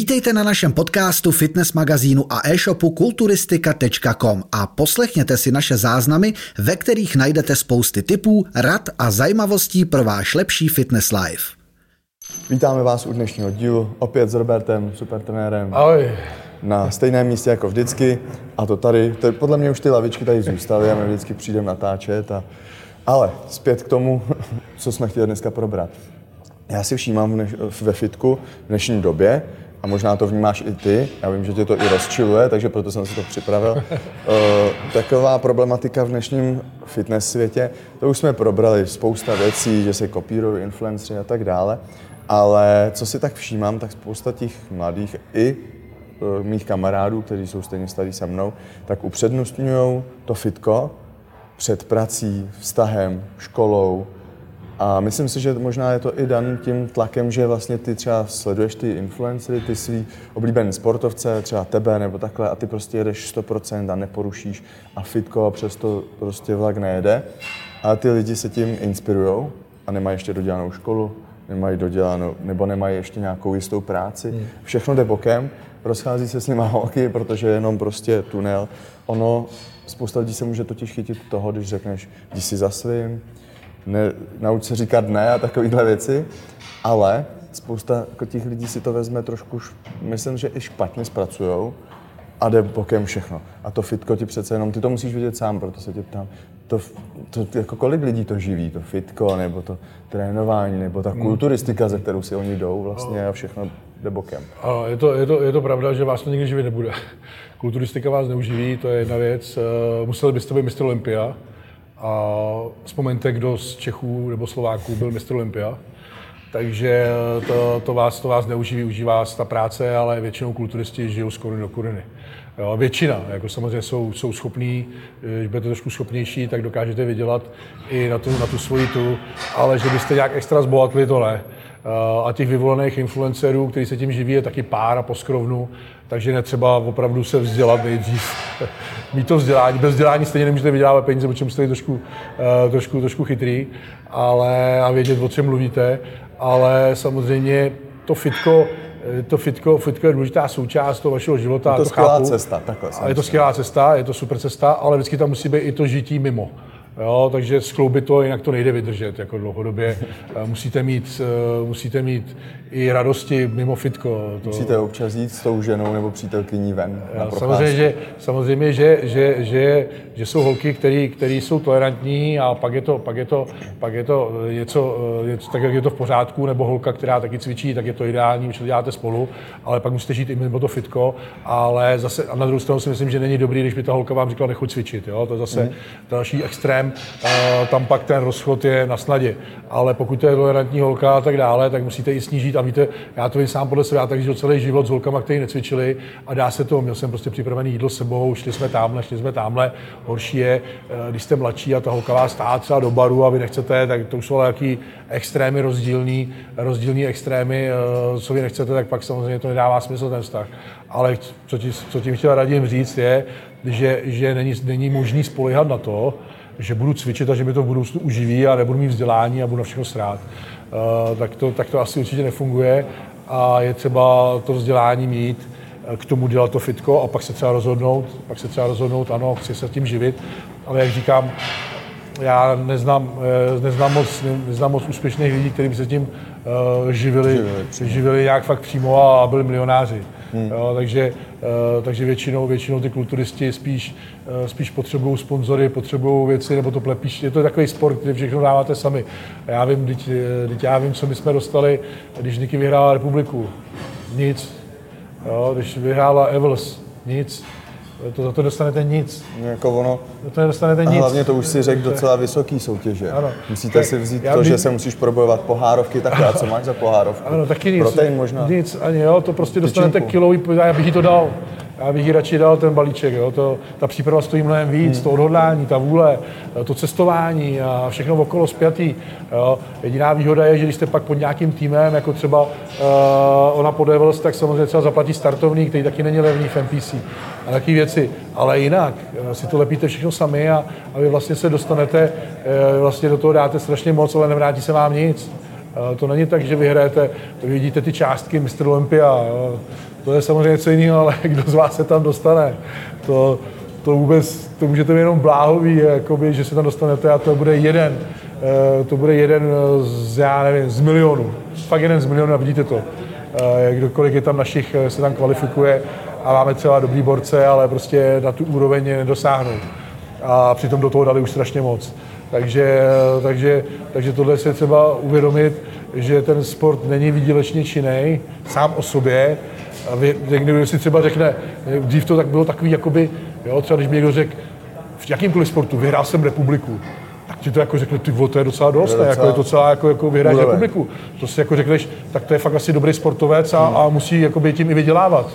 Vítejte na našem podcastu, fitness magazínu a e-shopu kulturistika.com a poslechněte si naše záznamy, ve kterých najdete spousty tipů, rad a zajímavostí pro váš lepší fitness life. Vítáme vás u dnešního dílu, opět s Robertem, supertrenérem. Ahoj. Na stejném místě jako vždycky a to tady, to je, podle mě už ty lavičky tady zůstaly a my vždycky přijdeme natáčet. A, ale zpět k tomu, co jsme chtěli dneska probrat. Já si všímám ve fitku v dnešní době, a možná to vnímáš i ty, já vím, že tě to i rozčiluje, takže proto jsem si to připravil. Uh, taková problematika v dnešním fitness světě, to už jsme probrali, spousta věcí, že se kopírují influencery a tak dále, ale co si tak všímám, tak spousta těch mladých i uh, mých kamarádů, kteří jsou stejně starí se mnou, tak upřednostňují to fitko před prací, vztahem, školou, a myslím si, že možná je to i dan tím tlakem, že vlastně ty třeba sleduješ ty influencery, ty svý oblíbený sportovce, třeba tebe nebo takhle a ty prostě jedeš 100% a neporušíš a fitko přesto prostě vlak nejede. A ty lidi se tím inspirují a nemají ještě dodělanou školu, nemají dodělanou, nebo nemají ještě nějakou jistou práci. Hmm. Všechno jde bokem, rozchází se s nima holky, protože je jenom prostě tunel. Ono, spousta lidí se může totiž chytit toho, když řekneš, jdi si za svým, ne, nauč se říkat ne a takovéhle věci, ale spousta jako těch lidí si to vezme trošku, myslím, že i špatně zpracujou a jde bokem všechno. A to fitko ti přece jenom, ty to musíš vidět sám, proto se tě ptám. To, to, jako kolik lidí to živí, to fitko, nebo to trénování, nebo ta hmm. kulturistika, ze kterou si oni jdou vlastně a všechno jde bokem. A je, to, je, to, je to pravda, že vás to nikdy živit nebude. Kulturistika vás neuživí, to je jedna věc. Eh, museli byste být mistr Olympia, a vzpomeňte, kdo z Čechů nebo Slováků byl mistr Olympia. Takže to, to, vás, to vás neuživí, užívá vás ta práce, ale většinou kulturisti žijou z koruny do koruny. Jo, většina, jako samozřejmě jsou, jsou schopní, když budete trošku schopnější, tak dokážete vydělat i na tu, na tu svoji tu, ale že byste nějak extra zbohatli, to ne. A těch vyvolených influencerů, kteří se tím živí, je taky pár a poskrovnu, takže netřeba opravdu se vzdělat nejdřív. Mít to vzdělání. Bez vzdělání stejně nemůžete vydělávat peníze, protože musíte být trošku, uh, trošku, trošku chytrý ale, a vědět, o čem mluvíte. Ale samozřejmě to fitko, eh, to fitko, fitko je důležitá součást toho vašeho života. Je to, to skvělá chápu. cesta, takhle. A je to skvělá cesta, je to super cesta, ale vždycky tam musí být i to žití mimo. Jo, takže skloubit to, jinak to nejde vydržet jako dlouhodobě. Musíte mít, eh, musíte mít i radosti mimo fitko. To... Musíte občas jít s tou ženou nebo přítelkyní ven na samozřejmě, že, samozřejmě, že, že, že, že jsou holky, které jsou tolerantní a pak je to, pak je to, pak je to něco, něco, tak jak je to v pořádku, nebo holka, která taky cvičí, tak je to ideální, když to děláte spolu, ale pak musíte žít i mimo to fitko, ale zase a na druhou stranu si myslím, že není dobrý, když by ta holka vám říkala, nechuť cvičit. Jo? To je zase mm. další extrém, tam pak ten rozchod je na snadě. Ale pokud to je tolerantní holka a tak dále, tak musíte i snížit a víte, já to vím sám podle sebe, já tak žil celý život s holkama, kteří necvičili a dá se to, měl jsem prostě připravený jídlo s sebou, šli jsme tamhle, šli jsme tamhle. Horší je, eh, když jste mladší a ta holka vás stá třeba do baru a vy nechcete, tak to už jsou nějaký extrémy rozdílný, rozdílný extrémy, eh, co vy nechcete, tak pak samozřejmě to nedává smysl ten vztah. Ale co, tí, co tím chtěl radím říct je, že, že není, není možný spolehat na to, že budu cvičit a že mi to v budoucnu uživí a nebudu mít vzdělání a budu na všechno srát. Uh, tak, to, tak to asi určitě nefunguje a je třeba to vzdělání mít, eh, k tomu dělat to fitko a pak se třeba rozhodnout, pak se třeba rozhodnout, ano, chci se tím živit, ale jak říkám, já neznám, eh, neznám, moc, neznám moc úspěšných lidí, kteří by se tím živili, živili, živili nějak fakt přímo a byli milionáři. Hmm. Jo, takže, uh, takže většinou, většinou ty kulturisti spíš, uh, spíš potřebují sponzory, potřebují věci, nebo to plepíš. Je to takový sport, kde všechno dáváte sami. Já vím, teď, teď já vím, co my jsme dostali, když Niky vyhrála republiku. Nic. Jo, když vyhrála Evels, nic to za to dostanete nic. Jako ono, za to nedostanete a nic. hlavně to už si řekl docela vysoký soutěže. Ano. Musíte tak, si vzít to, bych... že se musíš probojovat pohárovky, tak a co máš za pohárovku? Ano, taky nic. Protein možná. Nic, ani jo, to prostě dostanete kilový, já bych jí to dal. Já bych jí radši dal ten balíček. Jo. To, ta příprava stojí mnohem víc, hmm. to odhodlání, ta vůle, to cestování a všechno okolo spjatý. Jo. Jediná výhoda je, že když jste pak pod nějakým týmem, jako třeba uh, ona pod Evels, tak samozřejmě třeba zaplatí startovní, který taky není levný v NPC a takové věci. Ale jinak eh, si to lepíte všechno sami a, a vy vlastně se dostanete, uh, vlastně do toho dáte strašně moc, ale nevrátí se vám nic. To není tak, že vyhrajete, vidíte ty částky Mr. Olympia, to je samozřejmě něco jiného, ale kdo z vás se tam dostane, to, to vůbec, to můžete jenom bláhový, jakoby, že se tam dostanete a to bude jeden, eh, to bude jeden z, já nevím, z milionu. Fakt jeden z milionu a vidíte to. Eh, kdokoliv je tam našich, eh, se tam kvalifikuje a máme třeba dobrý borce, ale prostě na tu úroveň nedosáhnou. A přitom do toho dali už strašně moc. Takže, takže, takže tohle si třeba uvědomit, že ten sport není výdělečně činný sám o sobě. A vy, někdo si třeba řekne, dřív to tak bylo takový, jakoby, jo, třeba když mi někdo řekl, v jakýmkoliv sportu vyhrál jsem republiku, tak ti to jako řekne, ty to je docela dost, je jako je to celá jako, jako vyhrát republiku. To si jako řekneš, tak to je fakt asi dobrý sportovec a, hmm. a musí jakoby tím i vydělávat.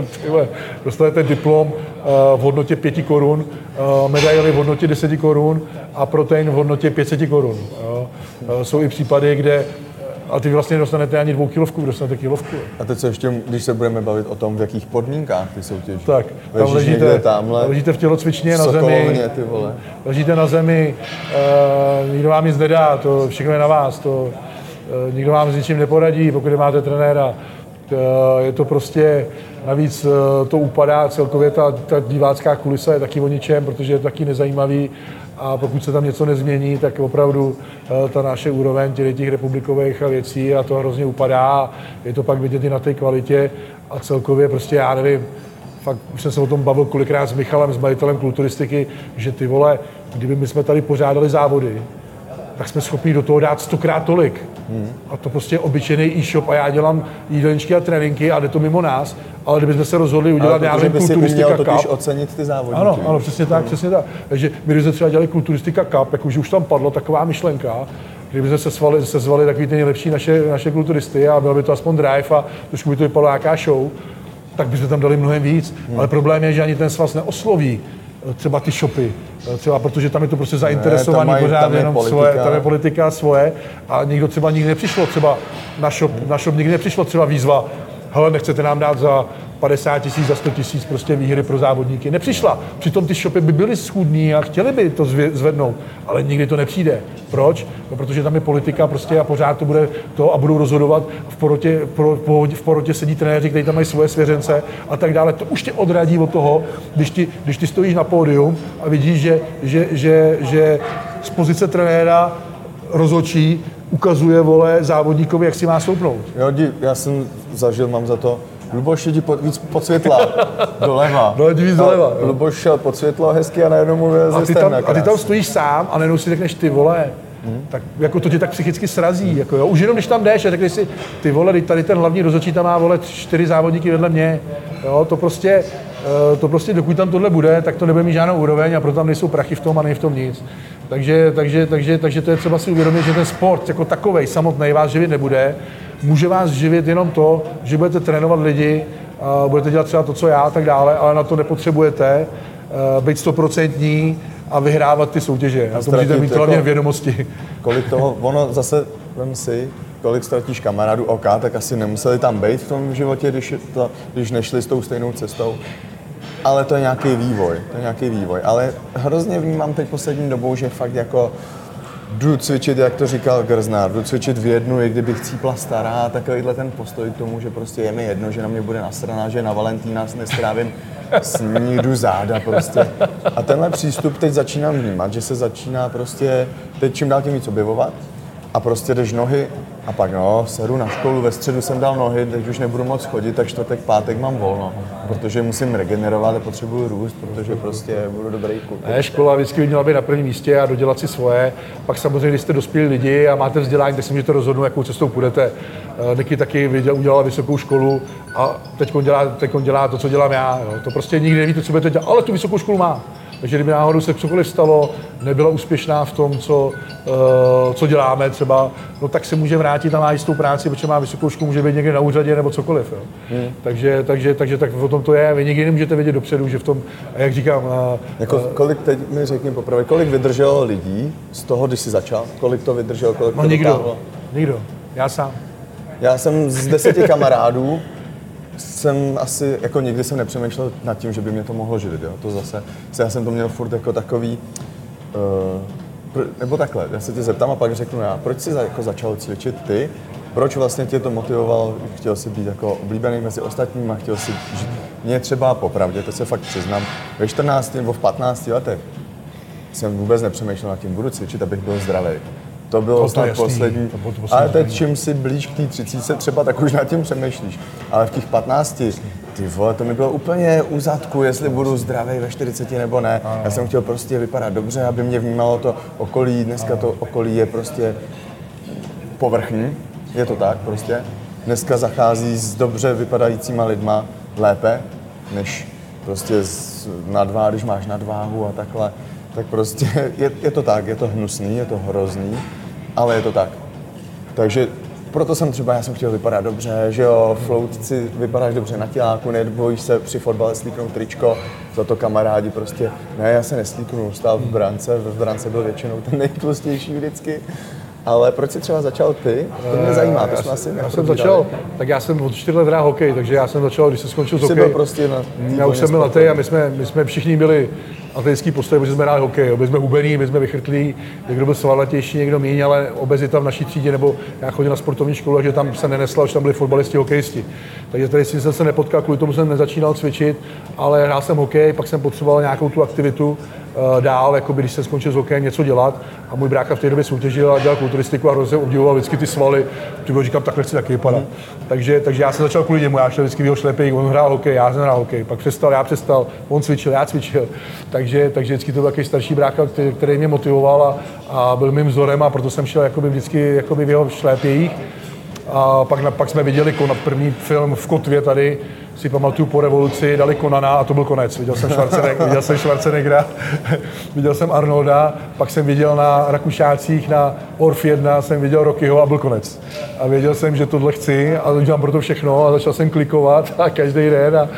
dostanete diplom uh, v hodnotě 5 korun, uh, medaily v hodnotě 10 korun a protein v hodnotě 500 korun. Uh, jsou i případy, kde a ty vlastně dostanete ani dvou kilovku, dostanete kilovku. A teď se ještě, když se budeme bavit o tom, v jakých podmínkách ty soutěž. Tak, tam ležíte, tamhle, ležíte v tělocvičně na zemi. Ty vole. Ležíte na zemi, uh, nikdo vám nic nedá, to všechno je na vás. To, uh, nikdo vám s ničím neporadí, pokud máte trenéra. Uh, je to prostě, navíc uh, to upadá, celkově ta, ta divácká kulisa je taky o ničem, protože je to taky nezajímavý a pokud se tam něco nezmění, tak opravdu eh, ta naše úroveň těch, těch republikových věcí a to hrozně upadá. Je to pak vidět i na té kvalitě a celkově prostě já nevím, fakt už jsem se o tom bavil kolikrát s Michalem, s majitelem kulturistiky, že ty vole, kdyby my jsme tady pořádali závody, tak jsme schopni do toho dát stokrát tolik. Hmm. A to prostě je obyčejný e-shop a já dělám jídelníčky a tréninky a jde to mimo nás, ale kdybychom se rozhodli udělat nějaký kulturistika cup. totiž ocenit ty závodníky. Ano, ano, přesně tak, přesně tak. Takže my, když jsme třeba dělali kulturistika cup, jak už, už tam padlo taková myšlenka, kdyby se zvali, se zvali takový ty nejlepší naše, naše kulturisty a bylo by to aspoň drive a trošku by to vypadalo nějaká show, tak bychom tam dali mnohem víc. Hmm. Ale problém je, že ani ten svaz neosloví třeba ty shopy, třeba protože tam je to prostě zainteresovaný ne, pořád jenom politika. svoje, tam je politika svoje a nikdo třeba nikdy nepřišlo třeba na shop, na shop nikdy nepřišlo třeba výzva, hele, nechcete nám dát za 50 tisíc, za 100 tisíc prostě výhry pro závodníky. Nepřišla. Přitom ty shopy by byly schudní a chtěli by to zvednout, ale nikdy to nepřijde. Proč? No, protože tam je politika prostě a pořád to bude to a budou rozhodovat. V porotě, v, porotě sedí trenéři, kteří tam mají svoje svěřence a tak dále. To už tě odradí od toho, když, ti, když ty stojíš na pódium a vidíš, že, že, že, že z pozice trenéra rozhodčí ukazuje, vole, závodníkovi, jak si má stoupnout. Jo, já jsem zažil, mám za to, Luboš jdi po, víc pod světla, doleva. No, víc doleva. Luboš šel pod světlo hezky a najednou mu a ty, tam, a ty tam stojíš sám a najednou si řekneš, ty vole, Hmm. Tak jako to tě tak psychicky srazí. Jako jo. Už jenom když tam jdeš a řekneš si, ty vole, tady ten hlavní rozhodčí tam má vole čtyři závodníky vedle mě. Jo, to prostě, eh, to prostě dokud tam tohle bude, tak to nebude mít žádnou úroveň a proto tam nejsou prachy v tom a nej v tom nic. Takže, takže, takže, takže to je třeba si uvědomit, že ten sport jako takový samotný vás živit nebude. Může vás živit jenom to, že budete trénovat lidi, budete dělat třeba to, co já a tak dále, ale na to nepotřebujete eh, být stoprocentní a vyhrávat ty soutěže. A to můžete mít hlavně jako, vědomosti. Kolik toho, ono zase, vem si, kolik ztratíš kamarádů OK, tak asi nemuseli tam být v tom životě, když, to, když nešli s tou stejnou cestou. Ale to je nějaký vývoj, to je nějaký vývoj. Ale hrozně vnímám teď poslední dobou, že fakt jako jdu cvičit, jak to říkal Grznár, jdu cvičit v jednu, i kdybych cípla stará, takovýhle ten postoj k tomu, že prostě je mi jedno, že na mě bude nasraná, že na Valentína nestrávím s ní jdu záda prostě. A tenhle přístup teď začínám vnímat, že se začíná prostě teď čím dál tím víc objevovat a prostě jdeš nohy a pak no, sedu na školu, ve středu jsem dal nohy, teď už nebudu moc chodit, tak čtvrtek, pátek mám volno, protože musím regenerovat a potřebuju růst, protože prostě budu dobrý kluk. Ne, škola vždycky by měla být na prvním místě a dodělat si svoje. Pak samozřejmě, když jste dospělí lidi a máte vzdělání, tak si můžete rozhodnout, jakou cestou půjdete. Eh, Niky taky udělala vysokou školu a teď dělá, teď dělá to, co dělám já. Jo. To prostě nikdy nevíte, co budete dělat, ale tu vysokou školu má. Takže kdyby náhodou se cokoliv stalo, nebyla úspěšná v tom, co, uh, co děláme třeba, no tak se může vrátit a má jistou práci, protože má vysokou školu, může být někde na úřadě nebo cokoliv. Jo. Hmm. Takže, takže, takže tak o tom to je. Vy nikdy nemůžete vědět dopředu, že v tom, jak říkám... Uh, jako, kolik, teď mi řekni poprvé, kolik vydrželo lidí z toho, když jsi začal? Kolik to vydrželo? Kolik no to nikdo, nikdo. Já sám. Já jsem z deseti kamarádů, jsem asi, jako nikdy jsem nepřemýšlel nad tím, že by mě to mohlo živit, jo. To zase, já jsem to měl furt jako takový, uh, nebo takhle, já se tě zeptám a pak řeknu já, proč jsi za, jako začal cvičit ty Proč vlastně tě to motivovalo? Chtěl jsi být jako oblíbený mezi ostatními, chtěl jsi žít. Mě třeba popravdě, to se fakt přiznám, ve 14 nebo v 15 letech jsem vůbec nepřemýšlel nad tím, budu cvičit, abych byl zdravý. To bylo to snad jasný, poslední. to bylo to poslední ale teď, čím si blíž k té 30, třeba tak už nad tím přemýšlíš. Ale v těch 15, ty vole, to mi bylo úplně u zadku, jestli budu zdravý ve 40 nebo ne. Já jsem chtěl prostě vypadat dobře, aby mě vnímalo to okolí. Dneska to okolí je prostě povrchní, je to tak prostě. Dneska zachází s dobře vypadajícíma lidma lépe, než prostě s nadvá, když máš nadváhu a takhle. Tak prostě je, je to tak, je to hnusný, je to hrozný, ale je to tak. Takže proto jsem třeba, já jsem chtěl vypadat dobře, že jo, floutci vypadáš dobře na těláku, nebojíš se při fotbale slíknout tričko, za to kamarádi prostě, ne, já se neslíknu, stál v brance, v brance byl většinou ten nejtlustější vždycky. Ale proč jsi třeba začal ty? To mě zajímá, to jsme asi já jsem začal, tak já jsem od 4 let hrál hokej, takže já jsem začal, když jsem skončil s Jsi hokej. byl prostě na Já už jsem byl na té a my jsme, my jsme všichni byli atletický postoje, protože jsme hráli hokej. Byli jsme hubený, my jsme vychrtlí, někdo byl svalnatější, někdo méně, ale obezita v naší třídě, nebo já chodil na sportovní školu, takže tam se nenesla, už tam byli fotbalisti, hokejisti. Takže tady si jsem se nepotkal, kvůli tomu jsem nezačínal cvičit, ale hrál jsem hokej, pak jsem potřeboval nějakou tu aktivitu dál, jako když jsem skončil s hokejem, něco dělat. A můj brácha v té době soutěžil a dělal kulturistiku a hrozně obdivoval vždycky ty svaly. Ty říkám, takhle chci taky vypadat. Takže, takže já jsem začal kvůli němu, já šel vždycky v jeho šlepejích, on hrál hokej, já jsem hrál hokej, pak přestal, já přestal, on cvičil, já cvičil. Takže, takže vždycky to byl takový starší brácha, který, který mě motivoval a, a byl mým vzorem a proto jsem šel jakoby vždycky jakoby v jeho šlépějích. A pak, na- pak jsme viděli Kona, první film v Kotvě tady, si pamatuju po revoluci, dali Konana a to byl konec. Viděl jsem Schwarzeneggera, viděl jsem, Schwarzeneggera viděl jsem Arnolda, pak jsem viděl na Rakušácích na Orf 1, jsem viděl Rockyho a byl konec. A věděl jsem, že tohle chci a udělám pro to všechno a začal jsem klikovat a každý den a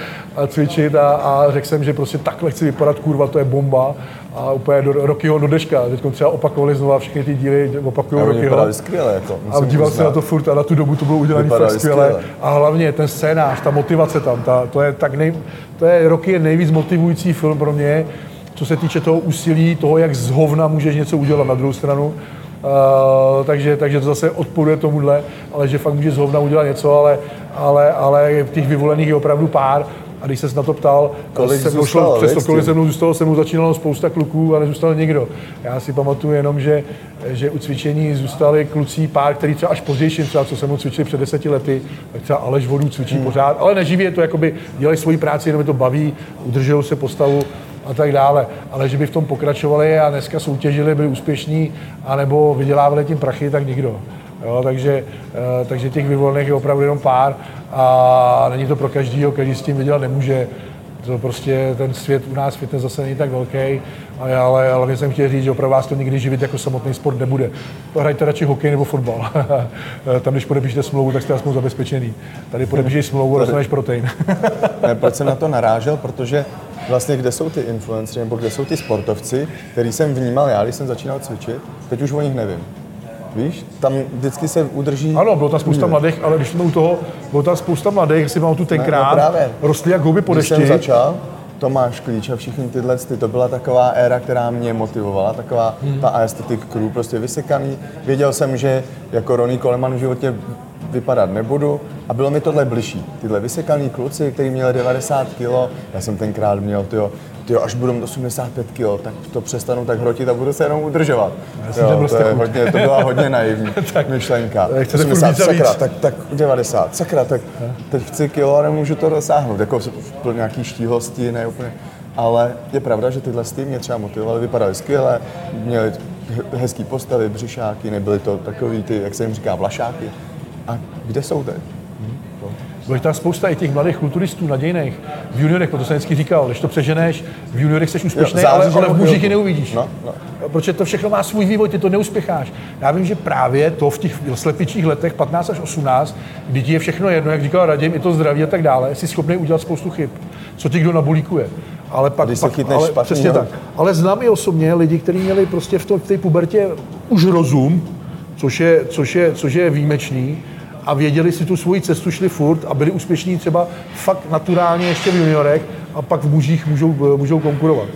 cvičit a, a řekl jsem, že prostě takhle chci vypadat, kurva, to je bomba. A úplně do Rockyho do deška. Teď třeba opakovali znova všechny ty díly, opakují Rockyho. skvěle, jako. A díval se na to furt a na tu dobu to bylo udělané fakt skvěle. skvěle. A hlavně ten scénář, ta motivace tam, ta, to je tak nej, to je, Rocky je nejvíc motivující film pro mě, co se týče toho úsilí, toho, jak z hovna můžeš něco udělat na druhou stranu. Uh, takže, takže to zase odporuje tomuhle, ale že fakt může z hovna udělat něco, ale, ale, ale těch vyvolených je opravdu pár. A když se na to ptal, Kolik se mnou zůstalo, šlo, přesto viď, kolik se mnou zůstalo, se mnou začínalo spousta kluků a nezůstal nikdo. Já si pamatuju jenom, že, že u cvičení zůstali kluci pár, který třeba až později, třeba co se mnou cvičili před deseti lety, tak třeba Aleš Vodu cvičí hmm. pořád, ale neživě to jakoby dělají svoji práci, jenom je to baví, udržují se postavu a tak dále. Ale že by v tom pokračovali a dneska soutěžili, byli úspěšní, anebo vydělávali tím prachy, tak nikdo. Jo, takže, eh, takže těch vyvolených je opravdu jenom pár a není to pro každýho, každý s tím vydělat nemůže. To prostě ten svět u nás fitness zase není tak velký, ale, ale hlavně jsem chtěl říct, že opravdu vás to nikdy živit jako samotný sport nebude. Hrajte radši hokej nebo fotbal. Tam, když podepíšete smlouvu, tak jste aspoň zabezpečený. Tady podepíšeš smlouvu dostaneš protein. Ne, proč jsem na to narážel? Protože vlastně kde jsou ty influenceři, nebo kde jsou ty sportovci, který jsem vnímal já, když jsem začínal cvičit, teď už o nich nevím. Víš, tam vždycky se udrží... Ano, bylo tam spousta mladých, ale když jsme u toho, bylo tam spousta mladých, si mám tu tenkrát, no právě. rostli jak houby po Když jsem dešti. začal, Tomáš Klíč a všichni tyhle, ty, to byla taková éra, která mě motivovala, taková Hmm. ta aesthetic crew, prostě vysekaný. Věděl jsem, že jako Ronnie Coleman v životě vypadat nebudu a bylo mi tohle bližší. Tyhle vysekaný kluci, kteří měli 90 kg, já jsem tenkrát měl, tyjo, tyjo, až budu mít 85 kg, tak to přestanu tak hrotit a budu se jenom udržovat. jsem nebyl to, je hodně, to byla hodně naivní myšlenka. Tak chcete furt víc a sakra, víc. tak, tak 90, sakra, tak teď chci kilo a nemůžu to dosáhnout, jako v nějaký štíhlosti, ne úplně. Ale je pravda, že tyhle sty mě třeba motivovaly, vypadaly skvěle, měli he- hezký postavy, břišáky, nebyly to takový ty, jak se jim říká, vlašáky. A kde jsou teď? Bylo tam spousta i těch mladých kulturistů nadějných v juniorech, proto jsem vždycky říkal, když to přeženeš, v juniorech jsi úspěšný, Jo, ale, ale v mužích je neuvidíš. No, no. Protože to všechno má svůj vývoj, ty to neuspěcháš. Já vím, že právě to v těch slepičích letech 15 až 18, kdy ti je všechno jedno, jak říkal Radim, i to zdraví a tak dále, jsi schopný udělat spoustu chyb, co ti kdo nabulíkuje. Ale pak, Když se pak chytneš ale, špatnýho- přesně tak. Ale znám i osobně lidi, kteří měli prostě v, to, v té pubertě už rozum, což je, což, je, což je výjimečný, a věděli si tu svoji cestu, šli furt a byli úspěšní třeba fakt naturálně ještě v juniorech a pak v mužích můžou, můžou konkurovat.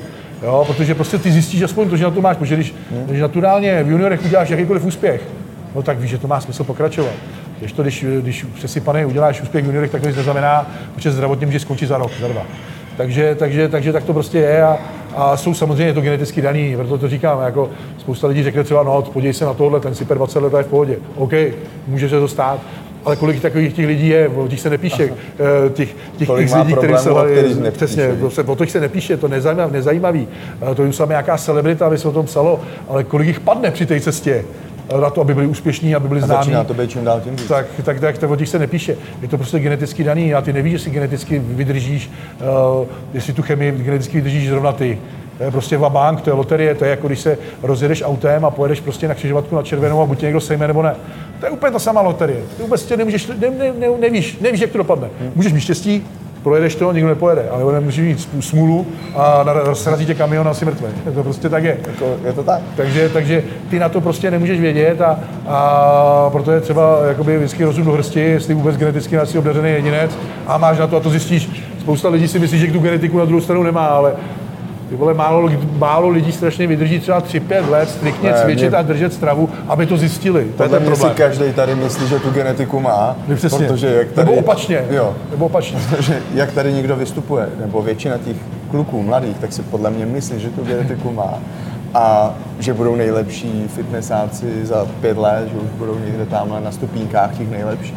Jo, protože prostě ty zjistíš aspoň to, že na to máš, protože když, když naturálně v juniorech uděláš jakýkoliv úspěch, no tak víš, že to má smysl pokračovat. Když to, když, když přesypaný uděláš úspěch v juniorech, tak to nic neznamená, protože zdravotně může skončit za rok, za dva. Takže, takže, takže tak to prostě je a, a jsou samozřejmě to geneticky daný, proto to říkám, jako spousta lidí řekne třeba, no podívej se na tohle, ten super 20 let je v pohodě. OK, může se to stát, ale kolik takových těch lidí je, o těch se nepíše, eh, těch, těch má lidí, kteří problémů, se nepíše, přesně, to se, o to se nepíše, to nezajímavý, nezajímavý. Eh, To je už samé nějaká celebrita, aby se o tom psalo, ale kolik jich padne při té cestě na to, aby byli úspěšní, aby byli známí to být čím dál tím víc. tak, tak, tak, tak o těch se nepíše. Je to prostě geneticky daný a ty nevíš, jestli geneticky vydržíš, uh, jestli tu chemii geneticky vydržíš zrovna ty. To je prostě vabank, to je loterie, to je jako když se rozjedeš autem a pojedeš prostě na křižovatku na červenou a buď tě někdo sejme nebo ne. To je úplně ta samá loterie. Ty vůbec tě nemůžeš, ne, ne, ne, nevíš, nevíš, jak to dopadne. Můžeš mít štěstí, projedeš to, nikdo nepojede, ale nemůžeš mít smů- smůlu a nara- srazí tě kamion a jsi mrtvý. To prostě tak je. Jako, je to tak? Takže, takže ty na to prostě nemůžeš vědět a, a proto je třeba jakoby vždycky rozum do hrsti, jestli vůbec geneticky jsi obdařený jedinec a máš na to a to zjistíš. Spousta lidí si myslí, že tu genetiku na druhou stranu nemá, ale ty vole, málo, málo lidí strašně vydrží třeba 3-5 let striktně Ne, cvičit mě- a držet stravu, aby to zjistili. To je ten mě si problém. každý tady myslí, že tu genetiku má, No, Přesně. protože jak tady, Nebo opačně. Jo, Nebo opačně. protože jak tady někdo vystupuje, nebo většina těch kluků mladých, tak si podle mě myslí, že tu genetiku má a že budou nejlepší fitnessáci za pět let, že už budou někde tamhle na stupínkách těch nejlepších.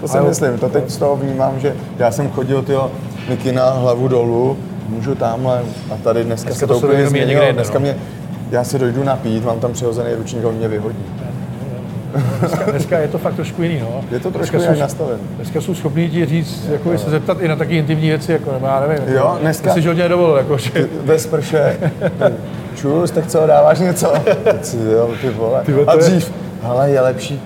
To si Ale- myslím, to teď z toho vnímám, že já jsem chodil tyjo, Niky na hlavu dolů, můžu tamhle a tady dneska, Dneska se to to úplně změnilo. jinde, Dneska no. mě, já si dojdu napít, mám tam přihozený ručník a on mě vyhodí. Dneska, dneska je to fakt trošku jiný. No. Je to trošku dneska jinak jsou, nastaven. Dneska jsou schopní ti říct, jako se zeptat i na taky intimní věci, jako, nebo já nevím. Jo, dneska- To si hodně nedovolil, jako, že, ve sprše. Čus, tak co, dáváš něco? Ty, jo, ty vole. Ty A to je- dřív, ale je lepší,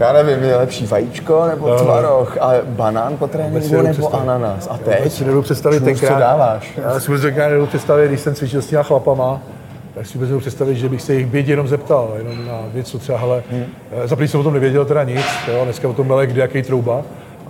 já nevím, je lepší vajíčko nebo No, no. tvaroh, a banán po tréninku nebo ananas. A Já teď? si nedovedu představit tenkrát. co dáváš? Já si vůbec tenkrát nedovedu představit, když jsem cvičil s těma chlapama, tak si vůbec nedovedu představit, že bych se jich běď jenom zeptal, jenom na věc, co třeba, hele, hmm. za první jsem o tom nevěděl teda nic, jo, dneska o tom byl kde jaký trouba,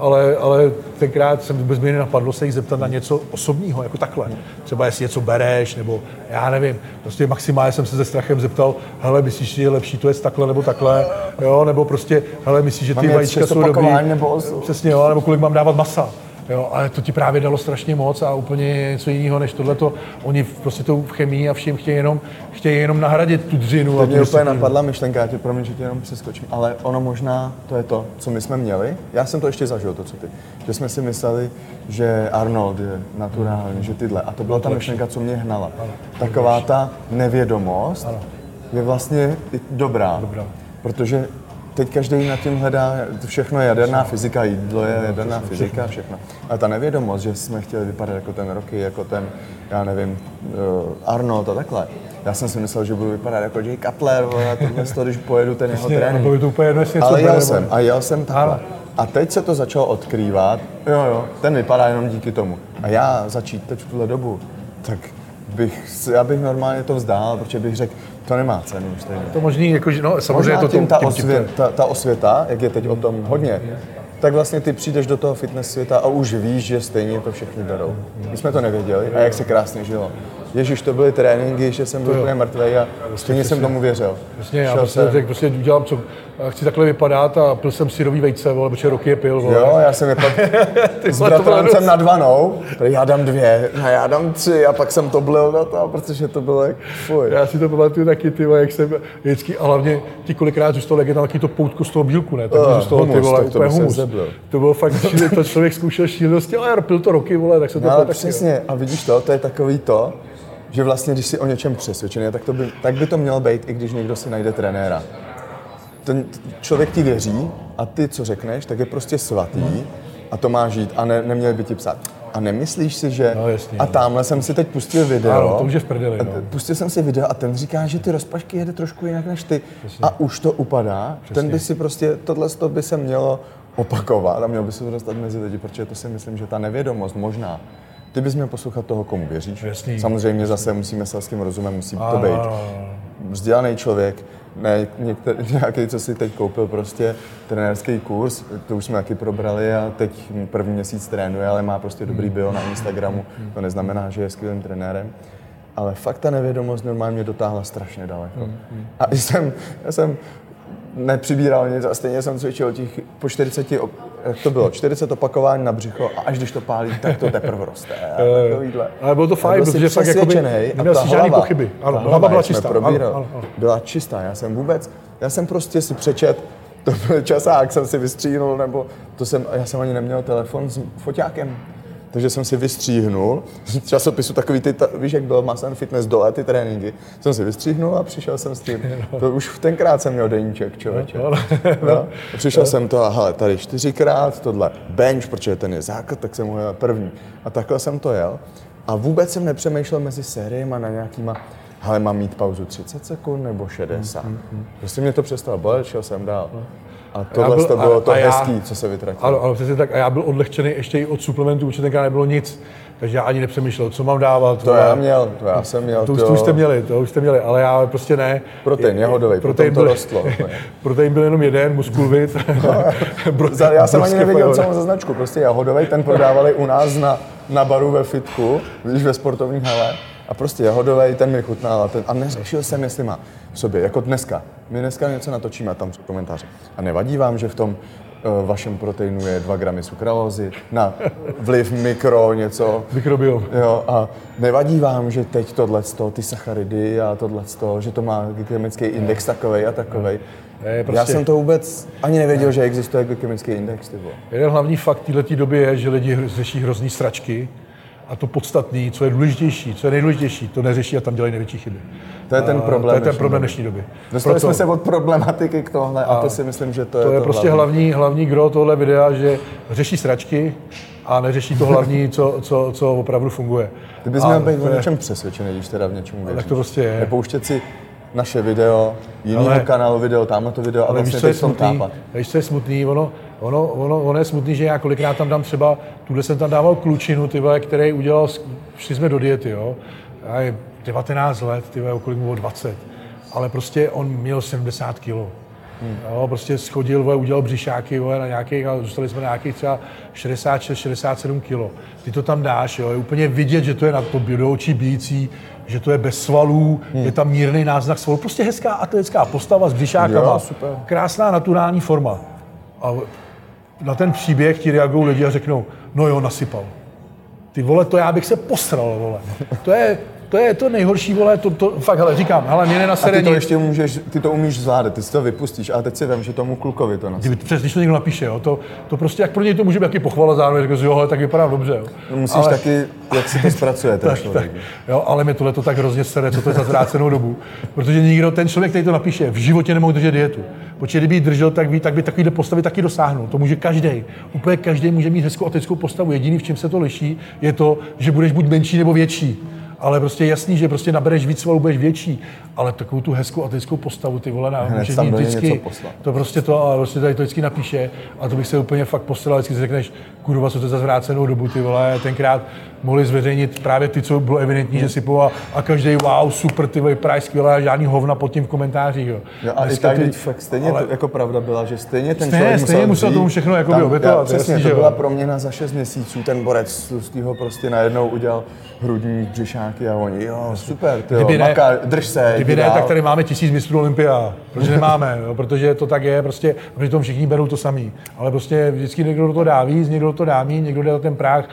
ale, ale tenkrát jsem vůbec mě nenapadlo se jich zeptat na něco osobního, jako takhle. Třeba jestli něco bereš, nebo já nevím. Prostě maximálně jsem se ze strachem zeptal, hele, myslíš, že je lepší to jest takhle nebo takhle, jo, nebo prostě, hele, myslíš, že ty vajíčka jsou dobrý, nebo osm? přesně, jo, nebo kolik mám dávat masa. Jo, ale to ti právě dalo strašně moc a úplně něco jiného než tohleto. Oni prostě tou chemii a všem chtějí jenom, chtějí jenom nahradit tu dřinu. tu mě úplně disciplínu. napadla myšlenka, já tě promiň, že tě jenom přeskočím, ale ono možná to je to, co my jsme měli. Já jsem to ještě zažil, to co ty. Že jsme si mysleli, že Arnold je naturální, že tyhle. A to byla ta myšlenka, co mě hnala. Taková ta nevědomost je vlastně dobrá. Dobrá. Protože teď každý nad tím hledá, to všechno je jaderná fyzika, jídlo je jaderná fyzika, všechno. A ta nevědomost, že jsme chtěli vypadat jako ten Rocky, jako ten, já nevím, eh, Arnold a takhle. Já jsem si myslel, že budu vypadat jako Jay Cutler, a tohle toho, když pojedu ten jeho Přesně, trénink. bylo by to úplně jedno, Ale jel jsem a jel jsem takhle. A teď se to začalo odkrývat, jo jo, ten vypadá jenom díky tomu. A já začít teď v tuhle dobu, tak bych, já bych normálně to vzdál, protože bych řekl, to nemá cenu stejně. To možný, jako, že- no, samozřejmě Možná to tím ta, tím- tím- osvě, ta, ta osvěta, jak je teď o tom hodně, tak vlastně ty přijdeš do toho fitness světa a už víš, že stejně to všichni berou. My jsme to nevěděli a jak se krásně žilo. Ježíš, to byly tréninky, že jsem byl úplně mrtvý a stejně jsem tomu věřil. Přesně, já prostě jsem- řekl, prostě udělám, co chci takhle vypadat a pil jsem syrový vejce, vole, protože roky je pil, vole. Jo, já jsem je pak s to bratrancem nad vanou, já dám dvě, a já dám tři a pak jsem to blil na to, protože to bylo jak fuj. Já si to pamatuju taky, ty vole, jak jsem vždycky, a hlavně ti kolikrát zůstalo, taky to poutko z toho bílku, ne? Tak Ah, uh, zůstalo ty vole, to úplně se humus. To bylo fakt, šílený, to člověk zkoušel šílenosti, ale pil to roky, vole, tak se to No, ale taky, přesně, a vidíš to, to je takový to, že vlastně, když jsi o něčem přesvědčený, tak, to by, tak by to mělo být, i když někdo si najde trenéra. Ten člověk ti věří a ty, co řekneš, tak je prostě svatý a to má žít a ne, neměl by ti psát. A nemyslíš si, že... No, jasně, a no. tamhle jsem si teď pustil video. Ano, to už je v prdeli, no. Pustil jsem si video a ten říká, že ty rozpašky jede trošku jinak než ty. A už to upadá. Ten by si prostě, tohle to by se mělo opakovat a měl by se to dostat mezi lidi, protože to si myslím, že ta nevědomost možná, ty bys měl poslouchat toho, komu věříš. Jasný. Samozřejmě zase musíme selským rozumem, musí to být vzdělaný člověk, ne některý, nějaký, co si teď koupil prostě trenérský kurz, to už jsme taky probrali a teď první měsíc trénuje, ale má prostě dobrý bio na Instagramu, to neznamená, že je skvělým trenérem. Ale fakt ta nevědomost normálně dotáhla strašně daleko. A jsem, já jsem nepřibíral nic a stejně jsem cvičil těch po 40, op- jak to bylo, 40 opakování na břicho a až když to pálí, tak to teprve roste. A takovýhle. Ale bylo to fajn, protože fakt přesvědčenej a neměl si žádný pochyby. Ano, ta hlava byla čistá. probírali, Ano, ano, ano. Byla čistá, já jsem vůbec, já jsem prostě si přečet, to byl časák, jsem si vystříhnul, nebo to jsem, já jsem ani neměl telefon s foťákem. Takže jsem si vystříhnul z časopisu takový ty, ta, víš, jak byl Masan Fitness dole, ty tréninky. Jsem si vystříhnul a přišel jsem s tím. To už tenkrát jsem měl deníček, člověče. No, no. No. Přišel jsem to a hele, tady čtyřikrát, tohle bench, protože ten je základ, tak jsem ho jel první. A takhle jsem to jel. A vůbec jsem nepřemýšlel mezi sériemi na nějakýma, hele, mám mít pauzu 30 sekund nebo 60. Prostě mě to přestalo bolet, šel jsem dál. A tohle byl- to bylo a- to a já- hezký, co se vytratilo. Ano, ano, přesně tak. A já byl odlehčený ještě i od suplementů, protože tenkrát nebylo nic. Takže já ani nepřemýšlel, co mám dávat. To já měl, to já jsem měl. To už, tyjo. to už jste měli, to už jste měli, ale já prostě ne. Protein jahodovej, potom to byl, rostlo. protein byl jenom jeden, muskulvit. Za- Já jsem ani nevěděl, co mám za značku. Prostě jahodovej, ten prodávali u nás na, na baru ve fitku, víš, ve sportovní hale. A prostě jahodovej, ten mi chutnal a, ten, a neřešil jsem, jestli má v sobě, jako dneska. My dneska něco natočíme a tam jsou komentáře. A nevadí vám, že v tom uh, vašem proteinu je 2 gramy sukralózy, na vliv mikro, něco. Mikrobiom. Jo, a nevadí vám, že teď tohle, ty sacharidy a tohle, že to má glykemický index takovej a takovej. Já prostě- jsem to vůbec ani nevěděl, že existuje glykemický index. Ty vole. Jeden hlavní fakt této doby je, že lidi řeší hrozný sračky a to podstatné, co je důležitější, co je nejdůležitější, to neřeší a tam dělají největší chyby. To je ten A problém To je ten dnešní problém dnešní doby. Dostali Proto- jsme se od problematiky k tohle a, to si myslím, že to, to je je to prostě hlavní, hlavní gro tohle videa, že řeší sračky a neřeší to hlavní, co, co, co opravdu funguje. Ty bys A měl být o je- něčem přesvědčený, když teda v něčem věříš. Tak to prostě je. Nepouštět si naše video, jiného kanálu video, tamhle to video a Ale vlastně víš, co je smutný? tápat. Víš, co je smutný? Ono, ono, ono, ono, je smutný, že já kolikrát tam dám třeba, tuhle jsem tam dával klučinu, ty vole, který udělal, šli jsme do diety, jo. A je 19 let, ty vole, kolik mu bylo 20. Ale prostě on měl 70 kilo. Hmm. Jo, prostě schodil, vole, udělal břišáky vole, na nějakých, a zůstali jsme na nějakých třeba 66-67 kilo. Ty to tam dáš, jo, je úplně vidět, že to je na to do očí bíjící, že to je bez svalů, hmm. je tam mírný náznak svalů, prostě hezká atletická postava s břišákama. Jo, super. Krásná naturální forma. A na ten příběh ti reagují lidi a řeknou, no jo, nasypal. Ty vole, to já bych se posral, vole. To je, to je to nejhorší, vole, to, to fakt, hele, říkám, hele, mě A nenasere ty to ještě můžeš, ty to umíš zvládat, ty si to vypustíš, ale teď si vem, že tomu klukovi to nas. Kdyby, přes, když to někdo napíše, jo, to, to prostě, jak pro něj to může být taky pochvala zároveň, řekl si, jo, hele, tak vypadá dobře, jo. Musíš Ale- taky, jak si to zpracuje ten tak, člověk. tak, jo, ale mi tohle to tak hrozně sere, co to je za zvrácenou dobu. Protože nikdo, ten člověk, který to napíše, v životě nemohl držet dietu. Protože kdyby ji držel, tak by, tak by takovýhle postavy taky dosáhnul. To může každý. Úplně každý může mít hezkou atletickou postavu. Jediný, v čem se to liší, je to, že budeš buď menší nebo větší. Ale prostě jasný, že prostě nabereš víc svalů, budeš větší. Ale takovou tu hezkou atletickou postavu, ty vole, na vždycky. To prostě to, ale prostě tady to vždycky napíše a to bych se úplně fakt posral, vždycky si řekneš, kurva, co to za zvrácenou dobu, ty vole, tenkrát mohli zveřejnit právě ty, co bylo evidentní, že sypou a, a každý wow, super, ty vole, právě skvělé a žádný hovna pod tím v komentářích, jo. Jo, a i Dneska tak ty- teď fakt stejně ale- to, jako pravda byla, že stejně ten Stejně- člověk stejně musel vzít, tomu všechno jakoby tam- obětovat, já- Přesně, jasný, to že byla proměna za 6 měsíců, ten borec z toho prostě najednou udělal hrudní břišáky a oni, jo, super, ty jo, maká, drž se, Kdyby ne, tak tady máme tisíc mistrů Olympia. Proč nemáme? Jo? Protože to tak je, prostě, a přitom všichni berou to samý. Ale prostě vždycky někdo do toho dá víc, někdo do toho dá míň, někdo jde ten práh,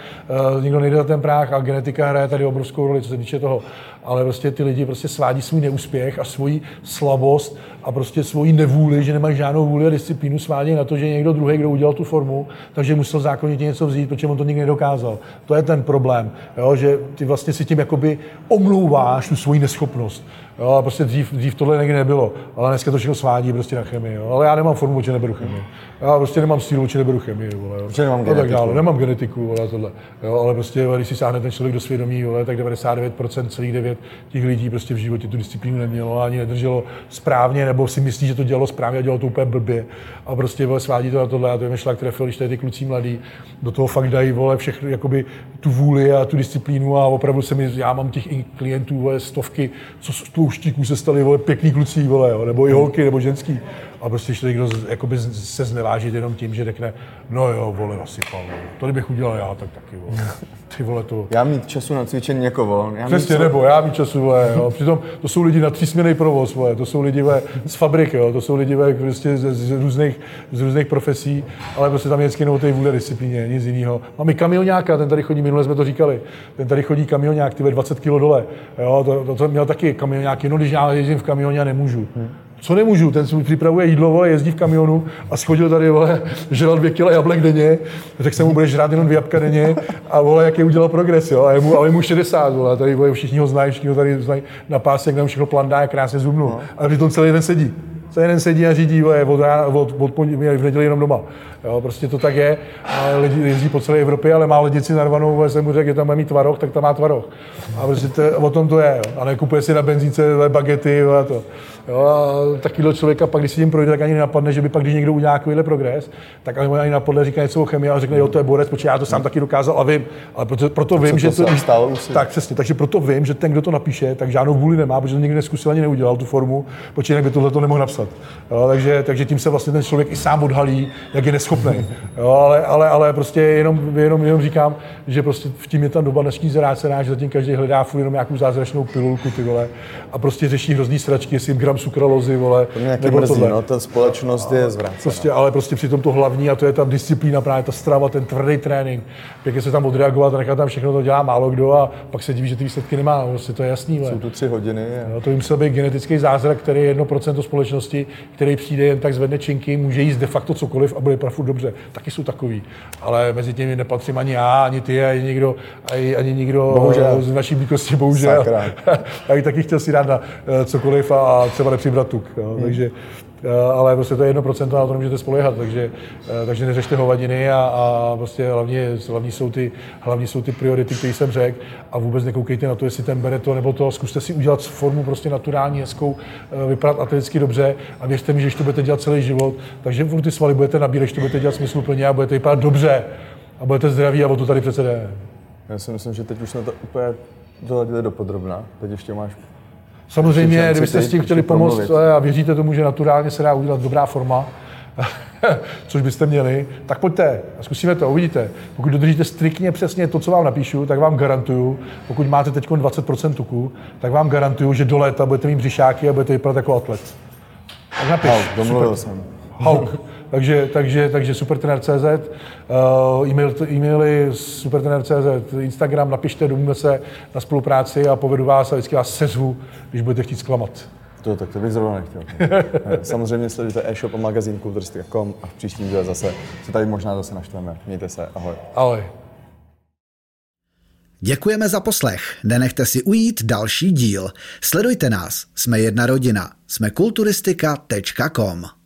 uh, někdo nejde ten práh a genetika hraje tady obrovskou roli, co se týče toho. Ale prostě ty lidi prostě svádí svůj neúspěch a svoji slabost a prostě svoji nevůli, že nemají žádnou vůli a disciplínu, svádí na to, že někdo druhý, kdo udělal tu formu, takže musel zákonitě něco vzít, protože on to nikdy nedokázal. To je ten problém, jo? že ty vlastně si tím jakoby omlouváš tu svoji neschopnost. Jo, a prostě dřív, dřív tohle někdy nebylo, ale dneska to všechno svádí prostě na chemii. Jo. Ale já nemám formu, či neberu chemii. Já prostě nemám sílu, či neberu chemii. Vole, jo. Protože nemám A tak genetiku. dále. Nemám genetiku, vole, tohle. Jo, ale prostě, když si sáhne ten člověk do svědomí, vole, tak 99% celých 9 těch lidí prostě v životě tu disciplínu nemělo, ani nedrželo správně, nebo si myslí, že to dělalo správně a dělalo to úplně blbě. A prostě vole, svádí to na tohle. A to je myšlák trefil, když tady ty kluci mladí do toho fakt dají vole, všechno, jakoby tu vůli a tu disciplínu a opravdu se mi, já mám těch klientů vole, stovky, co z tlouštíků se stali vole, pěkný kluci, vole, jo, nebo i holky, nebo ženský. A prostě když to někdo jakoby se znevážit jenom tím, že řekne, no jo, vole, asi pal, to kdybych udělal já, tak taky, vole. Ty vole, to... Já mít času na cvičení jako vol. Já Přesně, co... nebo já mít času, vole, jo. Přitom to jsou lidi na třísměný provoz, vole. to jsou lidi vole, z fabrik, jo. to jsou lidi vole, prostě z, z, různých, z různých profesí, ale prostě tam je vždycky jenom té vůle disciplíně, nic jiného. Máme kamionáka, ten tady chodí, minule jsme to říkali, ten tady chodí kamionák, ty 20 kg dole, jo, to, to, to, měl taky kamionák, no když já jezdím v kamioně a nemůžu. Hmm. Co nemůžu, ten si připravuje jídlo, vole, jezdí v kamionu a schodil tady, vole, žral dvě kila jablek denně, řekl jsem mu, budeš žrát jenom dvě jabka denně a vole, jaký udělal progres, jo, a je mu, ale je mu 60, vole, tady vole, všichni ho znají, všichni ho tady znají na pásek, tam všechno plandá, krásně zubnu, no. ale přitom celý den sedí. Celý den sedí a řídí, vole, od, rána, od, od, od v neděli jenom doma. Jo, prostě to tak je. A lidi jezdí po celé Evropě, ale má lidi si narvanou, jsem mu řekl, že tam má mít tvaroh, tak tam má tvaroh. A prostě to, o tom to je. Jo. A nekupuje si na benzínce bagety a to. Jo, a takovýhle člověka pak, když si tím projde, tak ani nenapadne, že by pak, když někdo udělá takovýhle progres, tak ani ani napadne, říká něco o chemii a řekne, jo, to je borec, protože já to sám taky dokázal a vím. Ale proto, proto vím, to že to, stalo tak přesně, takže proto vím, že ten, kdo to napíše, tak žádnou vůli nemá, protože to nikdy neskusil ani neudělal tu formu, protože jinak by tohle to nemohl napsat. Jo, takže, takže tím se vlastně ten člověk i sám odhalí, jak je neschopný. Jo, ale, ale, ale, prostě jenom, jenom, jenom, říkám, že prostě v tím je ta doba dnešní zrácená, že zatím každý hledá furt jenom nějakou zázračnou pilulku, ty vole, a prostě řeší hrozný sračky, jestli gram sukralozy, vole, to mě nebo mrzí, tohle. No, ta společnost je zvrácená. Prostě, ale prostě přitom to hlavní, a to je ta disciplína, právě ta strava, ten tvrdý trénink, pěkně se tam odreagovat a nechat tam všechno to dělá málo kdo a pak se diví, že ty výsledky nemá, prostě to je jasný. Jsou tu tři hodiny. A... No, to by musel být genetický zázrak, který je 1% společnosti, který přijde jen tak zvedne činky, může jíst de facto cokoliv a bude furt dobře. Taky jsou takový. Ale mezi těmi nepatřím ani já, ani ty, ani nikdo, ani, ani nikdo bohužel. z naší bytosti, bohužel. já bych taky chtěl si dát na eh, cokoliv a třeba nepřibrat tuk. Jo. Hmm. Takže ale prostě to je jedno procento, na to nemůžete spolehat, takže, eh, takže neřešte hovadiny a, a prostě hlavně, hlavní, jsou ty, hlavní jsou ty priority, které jsem řekl a vůbec nekoukejte na to, jestli ten bere to nebo to, zkuste si udělat formu prostě naturální, hezkou, eh, vypadat atleticky dobře a věřte mi, že to budete dělat celý život, takže furt ty svaly budete nabírat, že to budete dělat smysluplně a budete vypadat dobře a budete zdraví a o to tady přece jde. Já si myslím, že teď už jsme to úplně doladili do podrobna. Teď ještě máš Samozřejmě, kdybyste s tím chtěli pomoct a věříte tomu, že naturálně se dá udělat dobrá forma, což byste měli, tak pojďte a zkusíme to, uvidíte. Pokud dodržíte striktně přesně to, co vám napíšu, tak vám garantuju, pokud máte teď 20% tuku, tak vám garantuju, že do léta budete mít břišáky a budete vypadat jako atlet. Tak napiš. Hauk, domluvil super. jsem. Hauk. Takže, takže, takže supertrener.cz, uh, e-mail, e-maily supertrener.cz, Instagram, napište, domluvíme se na spolupráci a povedu vás a vždycky vás seřvu, když budete chtít zklamat. To, tak to bych zrovna nechtěl. Samozřejmě sledujte e-shop a magazín kulturistika.com a v příštím díle zase se tady možná zase naštveme. Mějte se, ahoj. Ahoj. Děkujeme za poslech. Nenechte si ujít další díl. Sledujte nás. Jsme jedna rodina. Jsme kulturistika.com.